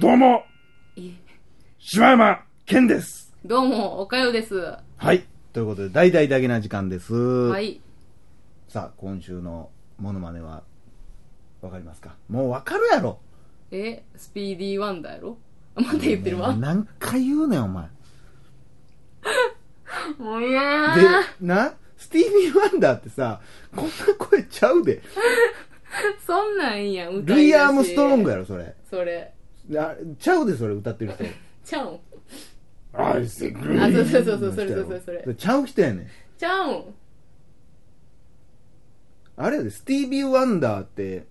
どうも、え柴山健です。どうも、おかよです。ははい。ということで、大々だけな時間です。い。さあ、今週のモノマネは、わかりますか？もうわかるやろ。え、スピーディーワンダーやろ？また言ってるわ。ね何回言うねん、お前。もういやでー。、な、スティービー・ワンダーってさ、こんな声ちゃうで。そんなんいいやん、歌いルイ・アームストロングやろ、それ。それ。あちゃうで、それ歌ってる人。ちゃうん。あそうそうそうそうそれそれそれそれちゃう人やねん。ちゃうん。あれやで、スティービー・ワンダーって、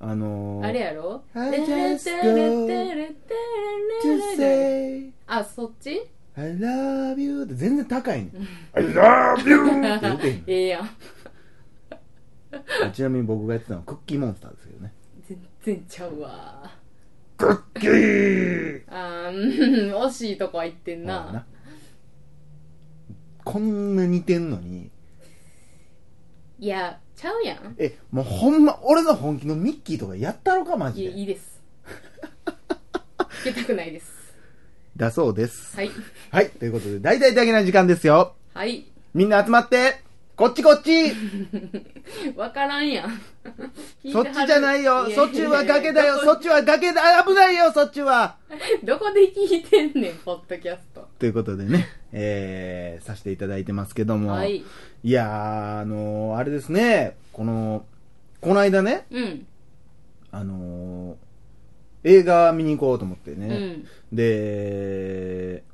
あのー、あれやろ？I just go to say あ、そっち？I love you って全然高いねん。I love you って言うてん ええやん。ちなみに僕がやってたのはクッキーモンスターですけどね。全然ちゃうわ。クッキーあー、うん惜しいとこは行ってんほらな。こんな似てんのに、いや、ちゃうやん。え、もうほんま、俺の本気のミッキーとかやったろか、マいや、ジで。いいです。聞きたくないです。だそうです。はい。はい、ということで、大々だけな時間ですよ。はい。みんな集まって、こっちこっち わからんやん。そっちじゃないよ。やそっちは崖だよ。そっちは崖だ。危ないよ、そっちは。どこで聞いてんねん、ポッドキャスト。ということでね、えー、させていただいてますけども。はい。いやー、あのー、あれですね、この、この間ね、うん。あのー、映画見に行こうと思ってね。うん。で、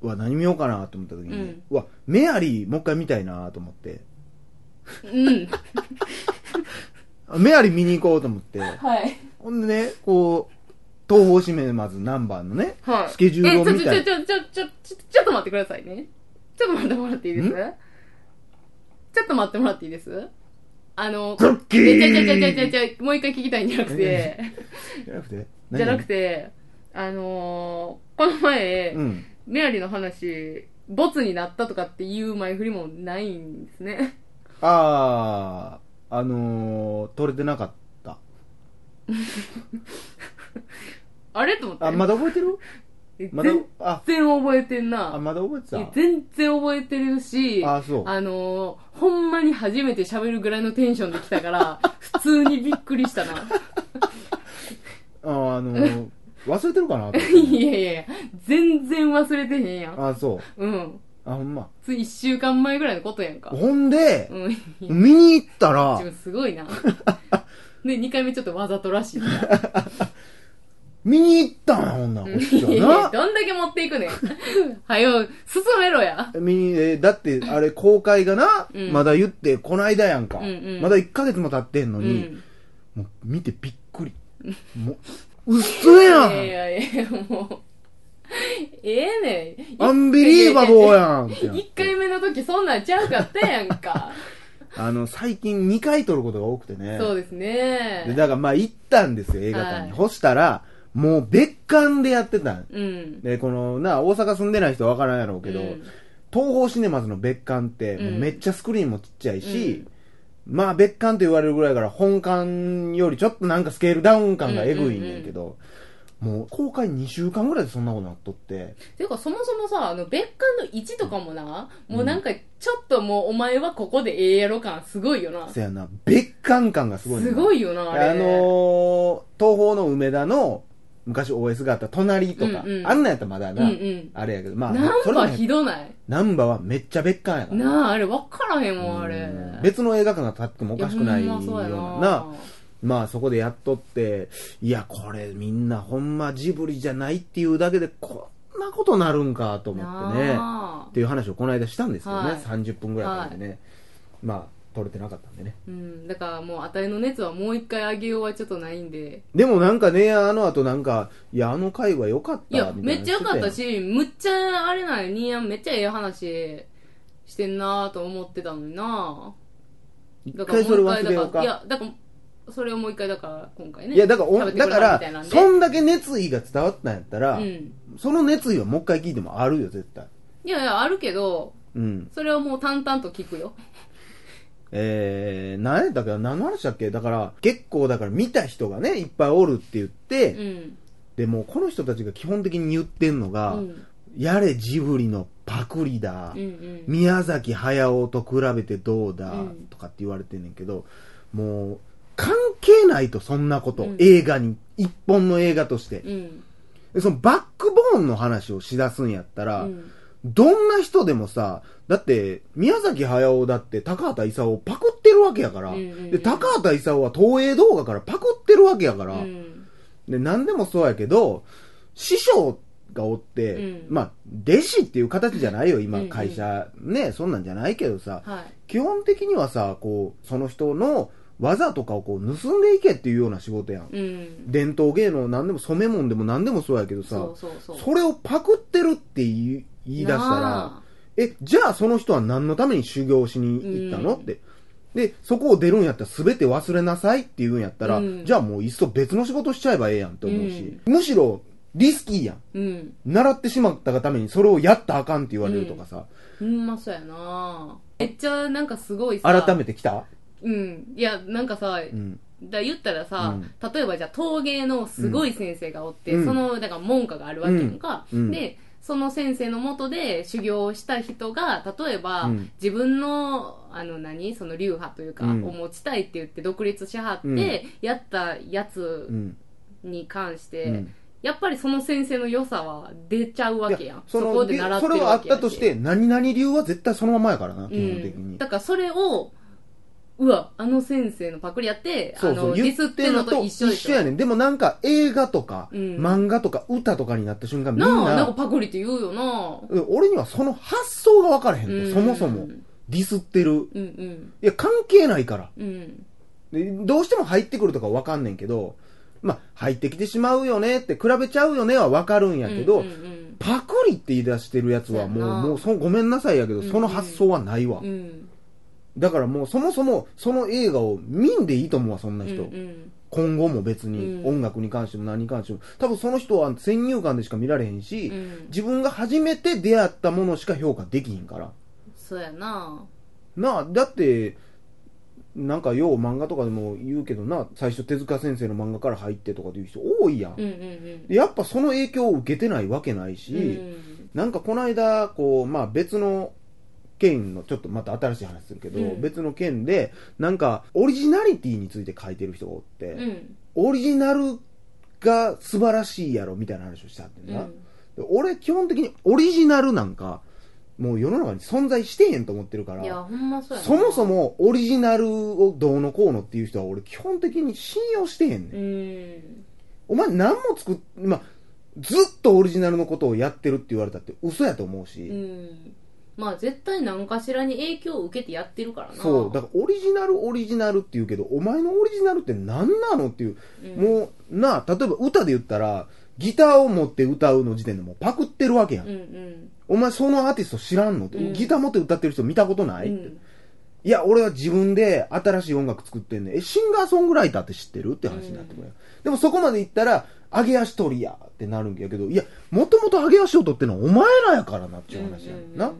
うわ、何見ようかなと思った時に、うんうわ、メアリーもう一回見たいなと思って、うん。メアリー見に行こうと思って、はい。ほんでね、こう、東方シネマズナンバーのね、はい。スケジュールを見たいえちょ、ちょ、ちょ、ちょ、ちょ、ちょ、ちょっと待ってくださいね。ちょっと待ってもらっていいです？ん？ちょっと待ってもらっていいです？あの、クッキーえちょちょちょちょちょちょもう一回聞きたいんじゃなくて、じゃなくて？じゃなく、て、あのー、この前、何うん。メアリーの話、ボツになったとかっていう前振りもないんですね。あー、あのー、撮れてなかった。あれと思って。あ、まだ覚えてる？えまだ？全、あ、然覚えてんあ、な。まだ覚えてた？全然覚えてるし、あ、そう。あのー、ほんまに初めて喋るぐらいのテンションで来たから、普通にびっくりしたな。あ、あのー、忘れてるかな？いやいやいや、全然忘れてへんやん。あ、そう。うん。あ、ほんま。つい一週間前ぐらいのことやんか。ほんで、うん。見に行ったら自、分すごいな。で、二回目ちょっとわざとらしいな。見に行ったんや、ほんなん、こっちいやいやはどんだけ持っていくねん。はよ、進めろや。な。見に、えーだって、あれ、公開がな、うんまだ言って、こないだやんか。うんうんまだ1ヶ月も経ってんのに、うん。もう見てびっくり。もう、嘘やん、いやいやいや、もう。ええねん。アンビリーバボーやんってなって一回目の時そんなんちゃうかったやんか。あの、最近2回撮ることが多くてね。そうですでね。だからまあ行ったんですよ、映画館に。はいほしたら、もう別館でやってたん。うん。で、この、な、大阪住んでない人はわからんやろうけど、うん東宝シネマズの別館って、もうめっちゃスクリーンもちっちゃいし、うんまあ別館と言われるぐらいから本館よりちょっとなんかスケールダウン感がエグいねんけど、もう公開2週間ぐらいでそんなことなっとって、ていうかそもそもさ、あの、別館の位置とかもな、もうなんか、ちょっともうお前はここでええやろ感すごいよな。そやな、別館感がすごいすごいよな、あれ。あのー、東宝の梅田の昔 OS があった隣とか、うんうんあんなんやったらまだな、うんうんあれやけど、まあ、ナンバそれもひどない？ナンバはめっちゃ別館やから。なあ、あれ分からへんもん、あれうん。別の映画館が建ってもおかしくないようなな。まあそこでやっとって、いや、これみんなほんまジブリじゃないっていうだけでこんなことなるんかと思ってね。っていう話をこの間したんですけどね、はい30分ぐらいかけてね。まあ、撮れてなかったんでね。うん、だからもう、あたりの熱はもう一回上げようはちょっとないんで。でもなんかね、あの後なんか、いや、あの回は良かったいや、めっちゃ良かったしむっちゃ、あれなんよ、ニーヤンめっちゃええ話してんなと思ってたのにな一回それ忘れようか。いや、だから、それをもう一回だから、今回ね。いや、だからだからそんだけ熱意が伝わったんやったら、うん。その熱意はもう一回聞いてもあるよ、絶対。いやいや、あるけど、うん。それはもう淡々と聞くよ。えー、何やったっけ何の話だっけ？だから、結構だから見た人がね、いっぱいおるって言って、うんでもこの人たちが基本的に言ってんのが、うんやれジブリのパクリだ、うんうん宮崎駿と比べてどうだ、うんとかって言われてんねんけど、もう、関係ないと、そんなこと、うん。映画に、一本の映画として。うん。でそのバックボーンの話をしだすんやったら、うん。どんな人でもさ、だって、宮崎駿だって高畑勲をパクってるわけやから、うんうんうん。で、高畑勲は東映動画からパクってるわけやから、うん。で、何でもそうやけど、師匠がおって、うん。まあ、弟子っていう形じゃないよ、今、うんうん。会社、ね、そんなんじゃないけどさ、はい。基本的にはさ、こう、その人の技とかをこう盗んでいけっていうような仕事やん。うん。伝統芸能何でも染め物でも何でもそうやけどさ、それをパクってるって言い言い出したら、え、じゃあその人は何のために修行しに行ったの、うん。って。で、そこを出るんやったら全て忘れなさいって言うんやったら、うん。じゃあもういっそ別の仕事しちゃえばええやんって思うし、むしろリスキーやん。うん。習ってしまったがためにそれをやったらあかんって言われるとかさ、ほんまそうやな。めっちゃなんかすごいさ。改めてきた？うん。いやなんかさ、うん。だ言ったらさ、うん。例えばじゃあ陶芸のすごい先生がおって、うん。そのだから門下があるわけやんか、うん。でその先生のもとで修行をした人が例えば、うん。自分のあの何？その流派というか、うん。を持ちたいって言って独立しはって、うん。やったやつうん。に関して、うん。やっぱりその先生の良さは出ちゃうわけやん。そいそのこで習ってそれるがあったとし、て何々流は絶対そのままやからな、基本的に。うん、だからそれをうわあの先生のパクリやってそうそう、あのディスってんのと一緒でしょやねん。でもなんか映画とか、うん漫画とか歌とかになった瞬間みんなあなんなか、パクリって言うよなうん俺にはその発想が分からへんと、うんそもそも。ディスってる。うんうんいや、関係ないから。うんでどうしても入ってくるとか分かんねんけど、まあ、入ってきてしまうよねって、比べちゃうよねは分かるんやけど、うんうんパクリって言い出してるやつはもう、もうそ、ごめんなさいやけど、うんうんその発想はないわ。うんだからもう、そもそも、その映画を見んでいいと思うわ、そんなうんう人。ん今後も別に、うん音楽に関しても何に関しても。多分その人は先入観でしか見られへんし、うん自分が初めて出会ったものしか評価できひんから。そうやななあ、だって、なんかよう漫画とかでも言うけどな、最初手塚先生の漫画から入ってとかっていう人多いやん。うんうんうんでやっぱその影響を受けてないわけないし、うんなんかこの間、こう、まあ別の県の、ちょっとまた新しい話するけど、うん。別の県で、なんかオリジナリティについて書いてる人がおって、うん。オリジナルが素晴らしいやろみたいな話をしたってんな、うん。で俺基本的にオリジナルなんか、もう世の中に存在してへんと思ってるから、いやほんまそうやな。そもそもオリジナルをどうのこうのっていう人は俺基本的に信用してへんねん。うん。お前何も作っ、まあ、ずっとオリジナルのことをやってるって言われたって嘘やと思うし、うんまあ絶対何かしらに影響を受けてやってるからな。そう、だからオリジナルオリジナルって言うけど、お前のオリジナルって何なのっていう、うん。もう、なあ、例えば歌で言ったら、ギターを持って歌うの時点でもうパクってるわけやん。うんうん。お前そのアーティスト知らんのって、うん。ギター持って歌ってる人見たことない、うん。いや、俺は自分で新しい音楽作ってんねん。え、シンガーソングライターって知ってるって話になってくる、でもそこまで言ったら、上げ足取りやってなるん。やけど、いや、もともと上げ足を取ってんのはお前らやからなっていう話やん。な、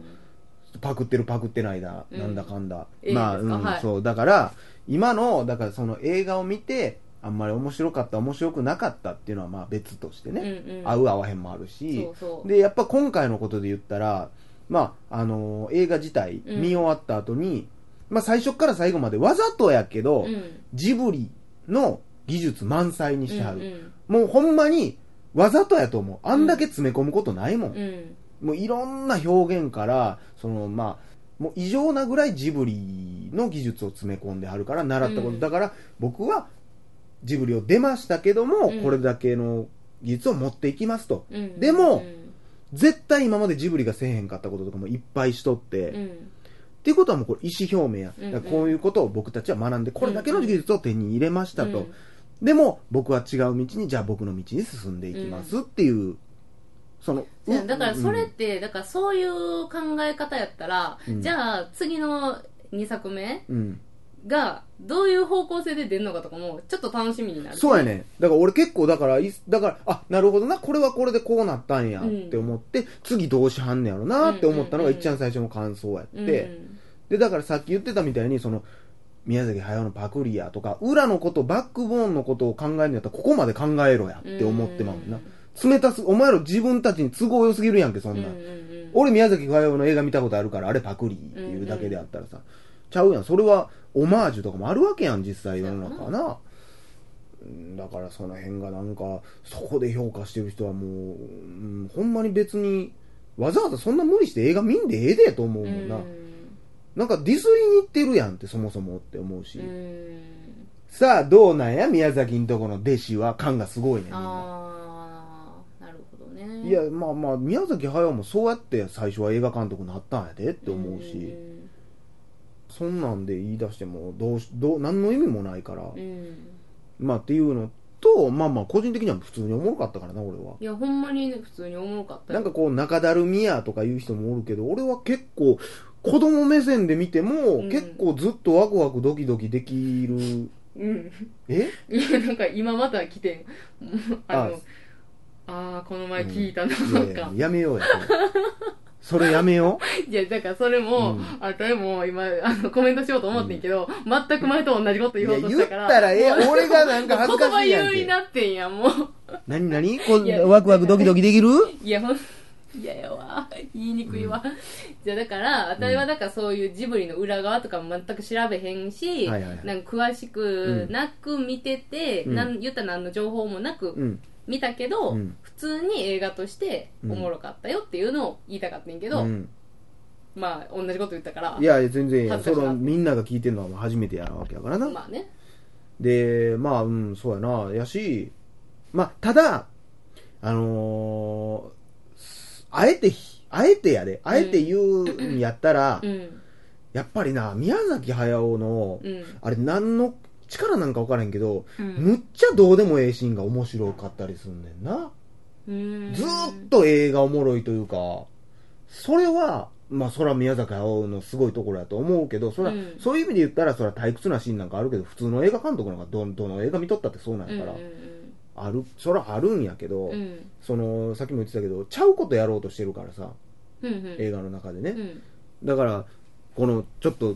パクってるパクってないだ、うん。なんだかんだ。いいまあ、うん、ですか？はい。そう。だから、今の、だからその映画を見て、あんまり面白かった、面白くなかったっていうのはまあ別としてね、うんうん。合う合わへんもあるし、そうそう。で、やっぱ今回のことで言ったら、まあ、あのー映画自体うん。見終わった後に、まあ最初から最後までわざとやけど、うん。ジブリの技術満載にしてはる。うんもうほんまにわざとやと思う。あんだけ詰め込むことないもん。うん。うんもういろんな表現から、そのまあ、もう異常なぐらいジブリの技術を詰め込んではるから習ったこと、うん。だから僕はジブリを出ましたけども、うん。これだけの技術を持っていきますと。うん。でもうん。絶対今までジブリがせえへんかったこととかもいっぱいしとって、うん。っていうことはもうこれ意思表明や、うんうん。だからこういうことを僕たちは学んでこれだけの技術を手に入れましたと、うん。でも僕は違う道にじゃあ僕の道に進んでいきますっていう、そのだからそれっうん。て、だからそういう考え方やったら、うん。じゃあ次の2作目うん。がどういう方向性で出るのかとかもちょっと楽しみになる。そうやね。だから俺結構だからいだからあなるほどな。これはこれでこうなったんやうん。って思って、次どうしはんねやろなって思ったのがうん。うんうん一番最初の感想やって、うん。でだからさっき言ってたみたいにその宮崎駿のパクリやとか、裏のこと、バックボーンのことを考えるんやったら、ここまで考えろやって思ってまうもんな。冷たす、お前ら自分たちに都合良すぎるやんけ、そんなん。うんうんうん俺宮崎駿の映画見たことあるから、あれパクリっていうだけであったらさ、ちゃうやん。それはオマージュとかもあるわけやん、実際世の中はな。うんだからその辺がなんか、そこで評価してる人はもう、うんほんまに別に、わざわざそんな無理して映画見んでええでと思うもんな。なんかディスりに行ってるやんってそもそもって思うし。うんうんさあどうなんや宮崎んとこの弟子は感がすごいねんみんな。いや、まあまあ、宮崎駿もそうやって最初は映画監督になったんやでって思うし、そんなんで言い出してもどうし、どう、何の意味もないから、うん。うんまあっていうのと、まあまあ個人的には普通におもろかったからな、俺は。いやほんまにね普通におもろかったよ。なんかこう、中だるみやとか言う人もおるけど、俺は結構、子供目線で見ても、ん。結構ずっとワクワクドキドキできる。うん。え？いやなんか今また来てあのああこの前聞いたな、なんかいやめようや。それやめよう？いや、だからそれも、うんあれも今、あの、コメントしようと思ってんけど、全く前と同じこと言おうとしたから。言ったらええ俺がなんか恥ずかしいやんけ言葉言うになってんやん、もう。何何？こワクワクドキドキできる？いや、ほん、嫌やわ。言いにくいわ。じゃあだから、あたりはだからそういうジブリの裏側とかも全く調べへんし、なんか詳しくなく見てて、うんなん言ったら何の情報もなくうん。見たけど、うん普通に映画としておもろかったよっていうのを言いたかったんやけど、うんまあ同じこと言ったから、いや、全然いいやそ恥ずかしいなのみんなが聞いてるのはもう初めてやるわけやからな。まあね。で、まあ、うん、そうやな。やし、まあ、ただ、あのーあえて、あえてやで、あえて言うんやったら、うん。やっぱりな、宮崎駿の、うん。あれ何の力なんか分からへんけど、うん。むっちゃどうでもええシーンが面白かったりすんねんな。うん。ずーっと映画おもろいというか、それは、まあ、それは宮崎駿のすごいところやと思うけど、それは、うん。そういう意味で言ったら、それは退屈なシーンなんかあるけど、普通の映画監督なんかど、どの映画見とったってそうなんやから、ある、それはあるんやけど、うんうん。その、さっきも言ってたけど、ちゃうことやろうとしてるからさ、うんうん。映画の中でね。うん。だから、この、ちょっと、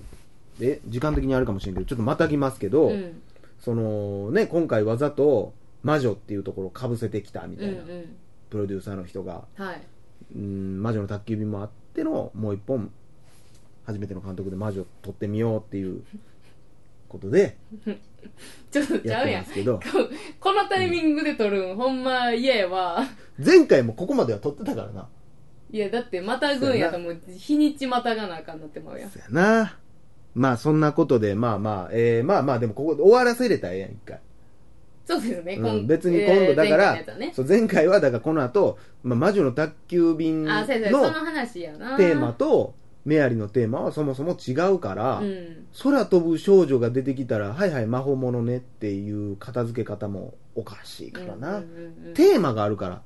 え、時間的にあるかもしれんけど、ちょっとまたぎますけど、うん。その、ね、今回わざと、魔女っていうところをかぶせてきたみたいな、うんうん。プロデューサーの人が、はい。うん、魔女の宅急便もあってのもう一本初めての監督で魔女撮ってみようっていうことで ちょっとちやゃうやん。ますけど。ここのタイミングで撮るんほんま嫌やわ。前回もここまでは撮ってたからないやだってまたぐんやったらもう日にちまたがなあかんなってまうやんそやなまあそんなことでまあまあえー、まあまあでもここで終わらせれたらええやん一回、そうですね、うん、別に今度だから、前回のやつはね。そう前回はだからこの後、まあ魔女の宅急便のテーマとメアリのテーマはそもそも違うから、うん。空飛ぶ少女が出てきたらはいはい魔法ものねっていう片付け方もおかしいからな、うんうんうんテーマがあるから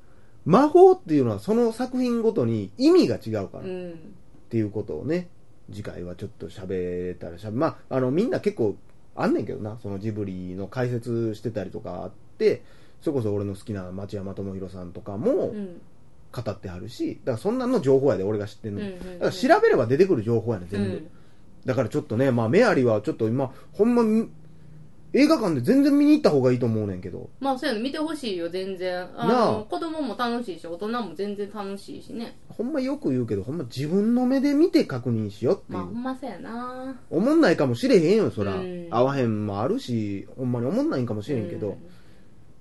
魔法っていうのはその作品ごとに意味が違うから、っうん。ていうことをね次回はちょっと喋れたらしゃべまああのみんな結構あんねんけどな。そのジブリの解説してたりとかあってそれこそ俺の好きな町山智博さんとかもうん。語ってはるしだからそんなんの情報やで俺が知ってんの、だから調べれば出てくる情報やねん全部、うん。だからちょっとね、まあ、メアリはちょっと今、ほんまみ、映画館で全然見に行った方がいいと思うねんけど、まあそういうの見てほしいよ全然。あなあ。の子供も楽しいし大人も全然楽しいしね。ほんまよく言うけど、ほんま自分の目で見て確認しようっていまあほう。んまそうやな。思んないかもしれへんよ、そら。うん。合わへんもあるし、ほんまに思んないんかもしれんけど、うん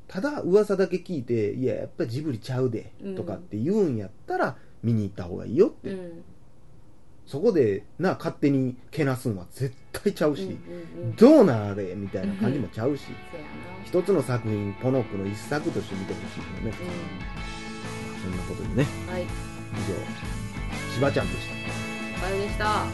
ただ噂だけ聞いて、いや、やっぱりジブリちゃうでうん、とかって言うんやったら、見に行った方がいいよって。うんそこで、な、勝手にけなすんは絶対ちゃうし、うんうんうん。どうなあれみたいな感じもちゃうし。一つの作品ポノックの一作として見てほしいよね、そんなことでね。うんはい。以上しばちゃんでした。お疲れでした